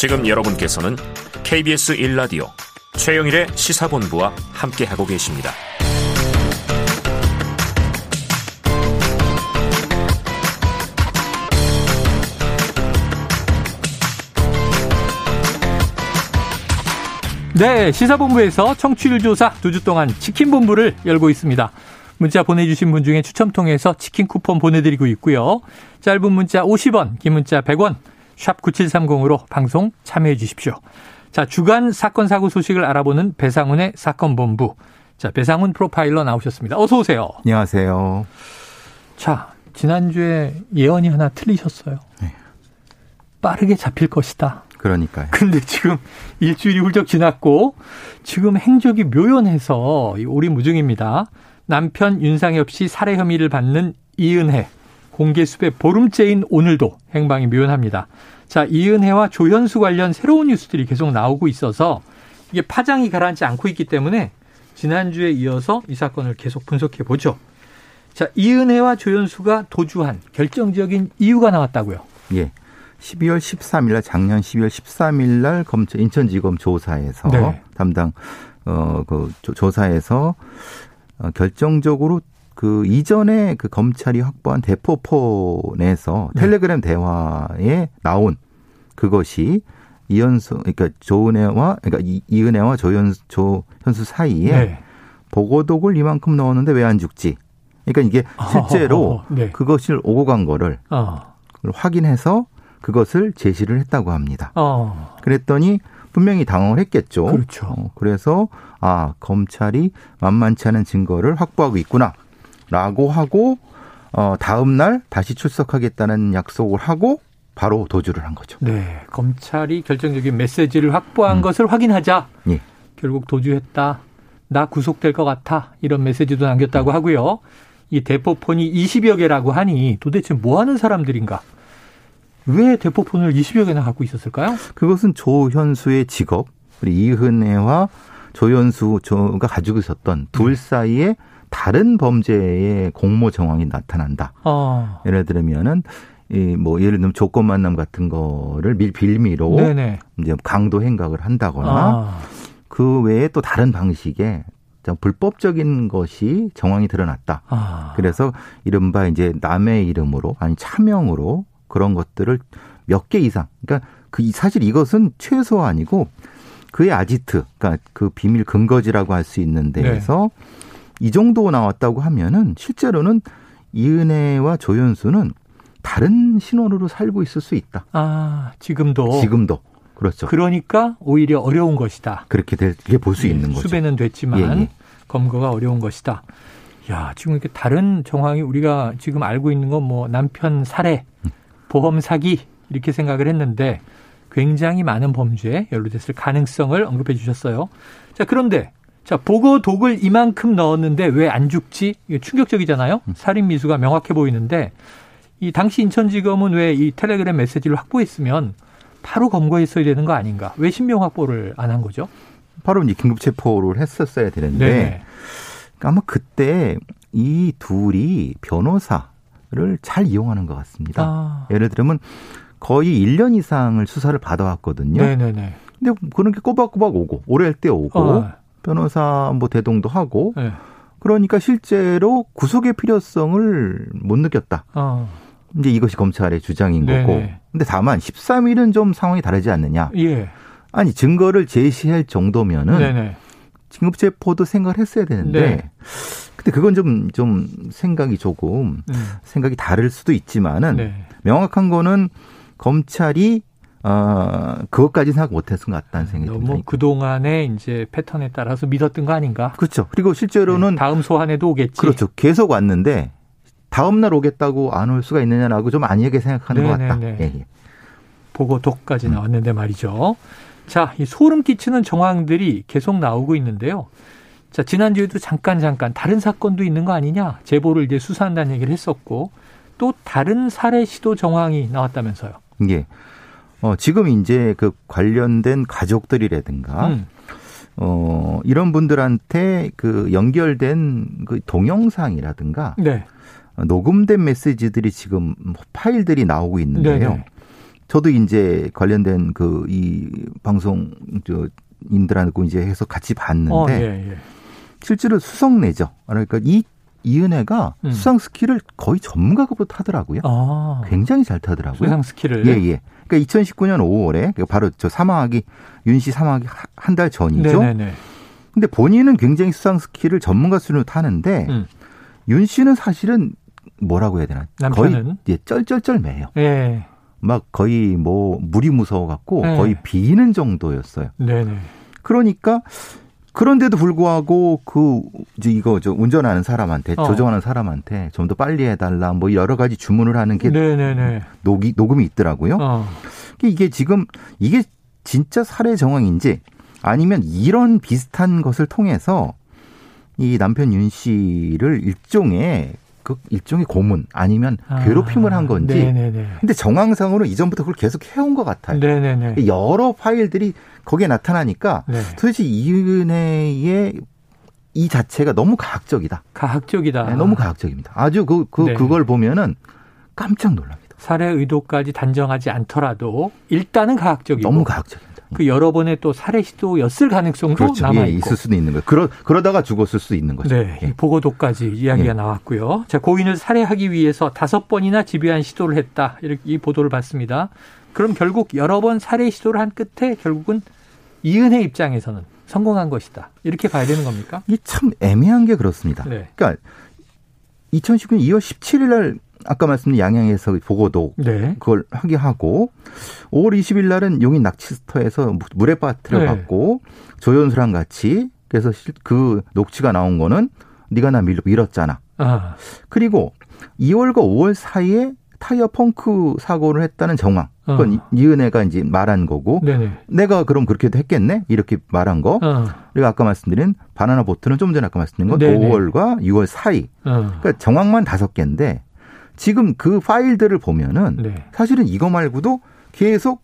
지금 여러분께서는 KBS 1라디오 최영일의 시사본부와 함께하고 계십니다. 네, 시사본부에서 청취율 조사 두 주 동안 치킨본부를 열고 있습니다. 문자 보내주신 분 중에 추첨 통해서 치킨 쿠폰 보내드리고 있고요. 짧은 문자 50원, 긴 문자 100원, 샵 9730으로 방송 참여해 주십시오. 자, 주간 사건 사고 소식을 알아보는 배상훈의 사건 본부. 자, 배상훈 프로파일러 나오셨습니다. 어서 오세요. 안녕하세요. 자, 지난주에 예언이 하나 틀리셨어요. 네. 빠르게 잡힐 것이다. 그러니까요. 근데 지금 일주일이 훌쩍 지났고 지금 행적이 묘연해서 오리무중입니다. 남편 윤상엽 씨 살해 혐의를 받는 이은혜 공개 수배 보름째인 오늘도 행방이 묘연합니다. 자, 이은혜와 조현수 관련 새로운 뉴스들이 계속 나오고 있어서 이게 파장이 가라앉지 않고 있기 때문에 지난주에 이어서 이 사건을 계속 분석해 보죠. 자, 이은혜와 조현수가 도주한 결정적인 이유가 나왔다고요. 예. 12월 13일 날 작년 12월 13일 날 검찰 인천지검 조사에서 네. 담당 어그 조사에서 어, 결정적으로 그 이전에 그 검찰이 확보한 대포폰에서 네. 텔레그램 대화에 나온 그것이 이현수 그러니까 조은혜와 그러니까 이- 이은혜와 조현수 조현수 사이에 네. 보고독을 이만큼 넣었는데 왜 안 죽지? 그러니까 이게 실제로 네. 그것을 오고 간 거를 어. 확인해서 그것을 제시를 했다고 합니다. 어. 그랬더니 분명히 당황을 했겠죠. 그렇죠. 어, 그래서 아 검찰이 만만치 않은 증거를 확보하고 있구나 라고 하고 어, 다음 날 다시 출석하겠다는 약속을 하고 바로 도주를 한 거죠. 네, 검찰이 결정적인 메시지를 확보한 것을 확인하자. 예. 결국 도주했다. 나 구속될 것 같아. 이런 메시지도 남겼다고 하고요. 이 대포폰이 20여 개라고 하니 도대체 뭐 하는 사람들인가? 왜 대포폰을 20여 개나 갖고 있었을까요? 그것은 조현수의 직업, 우리 이은혜와 조현수 조가 가지고 있었던 둘 사이에 다른 범죄의 공모 정황이 나타난다. 어. 예를 들면은 이뭐 예를 들면 조건 만남 같은 거를 밀 빌미로 네네. 이제 강도 행각을 한다거나 아. 그 외에 또 다른 방식의 좀 불법적인 것이 정황이 드러났다. 아. 그래서 이른바 이제 남의 이름으로 아니 차명으로 그런 것들을 몇 개 이상. 그러니까 그 이- 사실 이것은 최소 아니고 그의 아지트, 그러니까 그 비밀 근거지라고 할 수 있는 네. 데에서 이 정도 나왔다고 하면은 실제로는 이은혜와 조연수는 다른 신원으로 살고 있을 수 있다. 아, 지금도. 지금도 그렇죠. 그러니까 오히려 어려운 것이다. 그렇게 되게 볼 수 있는 거죠. 수배는 됐지만 예, 예. 검거가 어려운 것이다. 야, 지금 이렇게 다른 정황이 우리가 지금 알고 있는 건 뭐 남편 살해, 보험 사기 이렇게 생각을 했는데 굉장히 많은 범죄에 연루됐을 가능성을 언급해 주셨어요. 자, 그런데 자, 보고 독을 이만큼 넣었는데 왜 안 죽지? 이게 충격적이잖아요. 살인 미수가 명확해 보이는데 이 당시 인천지검은 왜 이 텔레그램 메시지를 확보했으면 바로 검거했어야 되는 거 아닌가? 왜 신병 확보를 안 한 거죠? 바로 이제 긴급 체포를 했었어야 되는데 네. 아마 그때 이 둘이 변호사를 잘 이용하는 것 같습니다. 아. 예를 들면 거의 1년 이상을 수사를 받아왔거든요. 네네네. 근데 그런 게 꼬박꼬박 오고 오래 할 때 오고 어. 변호사 뭐 대동도 하고 네. 그러니까 실제로 구속의 필요성을 못 느꼈다. 어. 이제 이것이 검찰의 주장인 네네. 거고. 근데 다만 13일은 좀 상황이 다르지 않느냐. 예. 아니 증거를 제시할 정도면은 네네. 긴급체포도 생각을 했어야 되는데 네. 근데 그건 좀좀 생각이 조금 음. 생각이 다를 수도 있지만은 네. 명확한 거는 검찰이 어 그것까지 생각 못했을 것 같다는 생각이 듭니다. 너무 그 동안의 이제 패턴에 따라서 믿었던 거 아닌가? 그렇죠. 그리고 실제로는 네. 다음 소환에도 오겠지. 그렇죠. 계속 왔는데 다음 날 오겠다고 안 올 수가 있느냐라고 좀 안이하게 생각하는 것 같다. 네네네. 예, 예. 보고 독까지 나왔는데 말이죠. 자, 이 소름 끼치는 정황들이 계속 나오고 있는데요. 자, 지난주에도 잠깐 잠깐 다른 사건도 있는 거 아니냐? 제보를 이제 수사한다는 얘기를 했었고 또 다른 살해 시도 정황이 나왔다면서요. 예. 어, 지금 이제 그 관련된 가족들이라든가 음. 어, 이런 분들한테 그 연결된 그 동영상이라든가 네. 녹음된 메시지들이 지금 파일들이 나오고 있는데요. 네네. 저도 이제 관련된 그 이 방송 저 인들하고 이제 해서 같이 봤는데 어, 예, 예. 실제로 수성 내죠. 그러니까 이 이은혜가 음. 수상 스키를 거의 전문가급으로 타더라고요. 아, 굉장히 잘 타더라고요. 수상 스키를. 예, 예. 그러니까 2019년 5월에 바로 저 사망하기 윤 씨 사망하기 한 달 전이죠. 네네네. 근데 본인은 굉장히 수상 스키를 전문가 수준으로 타는데 음. 윤 씨는 사실은 뭐라고 해야 되나? 남편은? 거의 예, 쩔쩔쩔매요. 예. 막 거의 뭐 물이 무서워 갖고 네. 거의 비는 정도였어요. 네네. 그러니까 그런데도 불구하고 그 이제 이거 저 운전하는 사람한테 어. 조정하는 사람한테 좀 더 빨리 해달라 뭐 여러 가지 주문을 하는 게 네네네. 녹이 녹음이 있더라고요. 어. 이게 지금 이게 진짜 살해 정황인지 아니면 이런 비슷한 것을 통해서 이 남편 윤 씨를 일종의 그 일종의 고문 아니면 괴롭힘을 한 건지. 아, 네네네. 근데 정황상으로 이전부터 그걸 계속 해온 것 같아요. 네네네. 여러 파일들이 거기에 나타나니까 네. 도대체 이은혜의 이 자체가 너무 가학적이다. 가학적이다. 네, 너무 가학적입니다. 아주 그, 그, 네. 그걸 보면은 깜짝 놀랍니다. 살해 의도까지 단정하지 않더라도 일단은 가학적이고 너무 가학적입니다. 그 여러 번의 또 살해 시도였을 가능성도 그렇죠. 남아 예, 있고. 있을 수도 있는 거예요. 그러, 그러다가 죽었을 수도 있는 거죠. 네, 이 예. 보고도까지 이야기가 예. 나왔고요. 자, 고인을 살해하기 위해서 다섯 번이나 집요한 시도를 했다. 이렇게 이 보도를 봤습니다. 그럼 결국 여러 번 살해 시도를 한 끝에 결국은 이은혜 입장에서는 성공한 것이다. 이렇게 봐야 되는 겁니까? 이게 참 애매한 게 그렇습니다. 네. 그러니까 2019년 2월 17일 날 아까 말씀드린 양양에서 보고도 네. 그걸 하게 하고 5월 20일 날은 용인 낚시스터에서 물에 빠뜨려 네. 갖고 조연수랑 같이 그래서 실- 그 녹취가 나온 거는 네가 나 밀, 밀었잖아. 아, 그리고 2월과 5월 사이에 타이어 펑크 사고를 했다는 정황. 그건 어. 이- 이은혜가 이제 말한 거고 네네. 내가 그럼 그렇게도 했겠네 이렇게 말한 거. 어, 그리고 아까 말씀드린 바나나 보트는 좀 전에 아까 말씀드린 건 네네. 5월과 6월 사이. 어. 그러니까 정황만 다섯 개인데 지금 그 파일들을 보면은 네. 사실은 이거 말고도 계속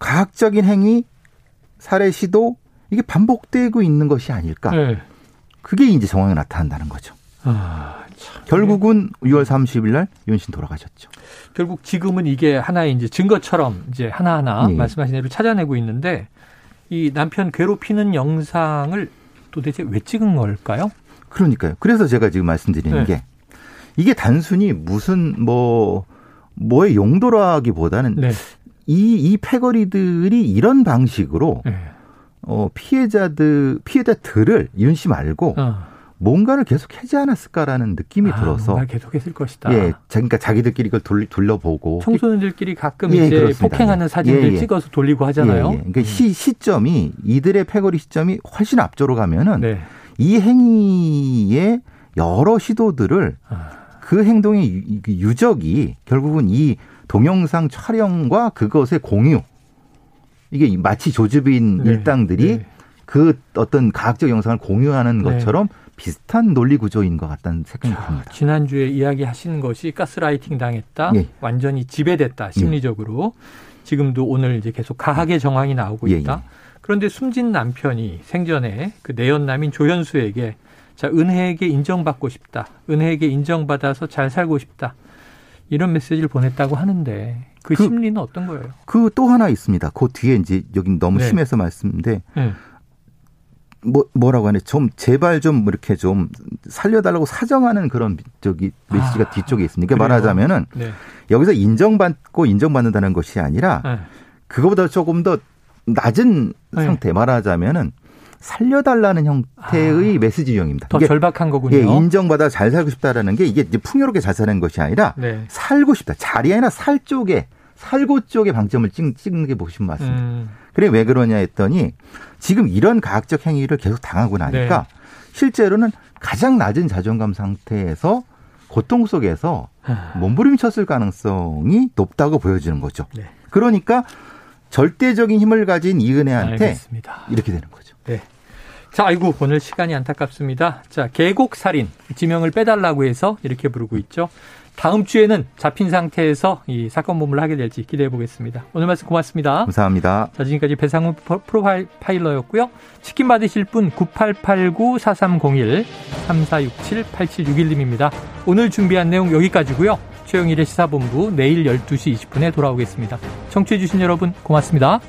가학적인 행위, 살해 시도 이게 반복되고 있는 것이 아닐까. 네. 그게 이제 정황에 나타난다는 거죠. 아, 참. 결국은 6월 30일 날 윤신 돌아가셨죠. 결국 지금은 이게 하나의 이제 증거처럼 이제 하나하나 예. 말씀하신 대로 찾아내고 있는데 이 남편 괴롭히는 영상을 도대체 왜 찍은 걸까요? 그러니까요. 그래서 제가 지금 말씀드리는 네. 게 이게 단순히 무슨 뭐 뭐의 용도라기보다는 네. 이, 이 패거리들이 이런 방식으로 네. 어, 피해자들, 피해자들을 윤 씨 말고 어. 뭔가를 계속 하지 않았을까라는 느낌이 아, 들어서 계속했을 것이다. 예, 자- 그러니까 자기들끼리 이걸 돌, 돌려보고 청소년들끼리 가끔 예, 이제 그렇습니다. 폭행하는 예. 사진들 예, 예. 찍어서 돌리고 하잖아요. 예, 예. 그러니까 시, 시점이 이들의 패거리 시점이 훨씬 앞쪽으로 가면은 네. 이 행위의 여러 시도들을 아, 그 행동의 유- 그 유적이 결국은 이 동영상 촬영과 그것의 공유 이게 마치 조주빈 네, 일당들이 네. 그 어떤 가학적 영상을 공유하는 네. 것처럼 비슷한 논리 구조인 것 같다는 생각이 자, 듭니다. 지난주에 이야기하신 것이 가스라이팅 당했다. 예. 완전히 지배됐다. 심리적으로. 지금도 오늘 이제 계속 가학의 정황이 나오고 예, 있다. 예. 그런데 숨진 남편이 생전에 그 내연남인 조현수에게 자, 은혜에게 인정받고 싶다. 은혜에게 인정받아서 잘 살고 싶다. 이런 메시지를 보냈다고 하는데 그, 그- 심리는 어떤 거예요? 그 또 하나 있습니다. 그 뒤에 이제 여기 너무 네. 심해서 말씀인데 네. 뭐 뭐라고 하네 좀 제발 좀 이렇게 좀 살려달라고 사정하는 그런 저기 메시지가 아, 뒤쪽에 있습니다. 그러니까 그래요? 말하자면은 네. 여기서 인정받고 인정받는다는 것이 아니라 네. 그거보다 조금 더 낮은 네. 상태 말하자면은 살려달라는 형태의 메시지 유형입니다. 아. 더 절박한 거군요. 예, 인정받아 잘 살고 싶다라는 게 이게 이제 풍요롭게 잘 사는 것이 아니라 네. 살고 싶다. 자리 아니라 살 쪽에 살고 쪽에 방점을 찍, 찍는 게 보시면 맞습니다. 음, 그래 왜 그러냐 했더니 지금 이런 가학적 행위를 계속 당하고 나니까 네. 실제로는 가장 낮은 자존감 상태에서 고통 속에서 아, 몸부림쳤을 가능성이 높다고 보여지는 거죠. 네. 그러니까 절대적인 힘을 가진 이은혜한테 알겠습니다. 이렇게 되는 거죠. 네. 자, 아이고, 오늘 시간이 안타깝습니다. 자, 계곡살인, 지명을 빼달라고 해서 이렇게 부르고 있죠. 다음 주에는 잡힌 상태에서 이 사건 본부를 하게 될지 기대해 보겠습니다. 오늘 말씀 고맙습니다. 감사합니다. 자, 지금까지 배상훈 프로- 프로파일러였고요. 치킨 받으실 분 9889-4301, 3467-8761님입니다. 오늘 준비한 내용 여기까지고요. 최영일의 시사본부 내일 12시 20분에 돌아오겠습니다. 청취해주신 여러분 고맙습니다.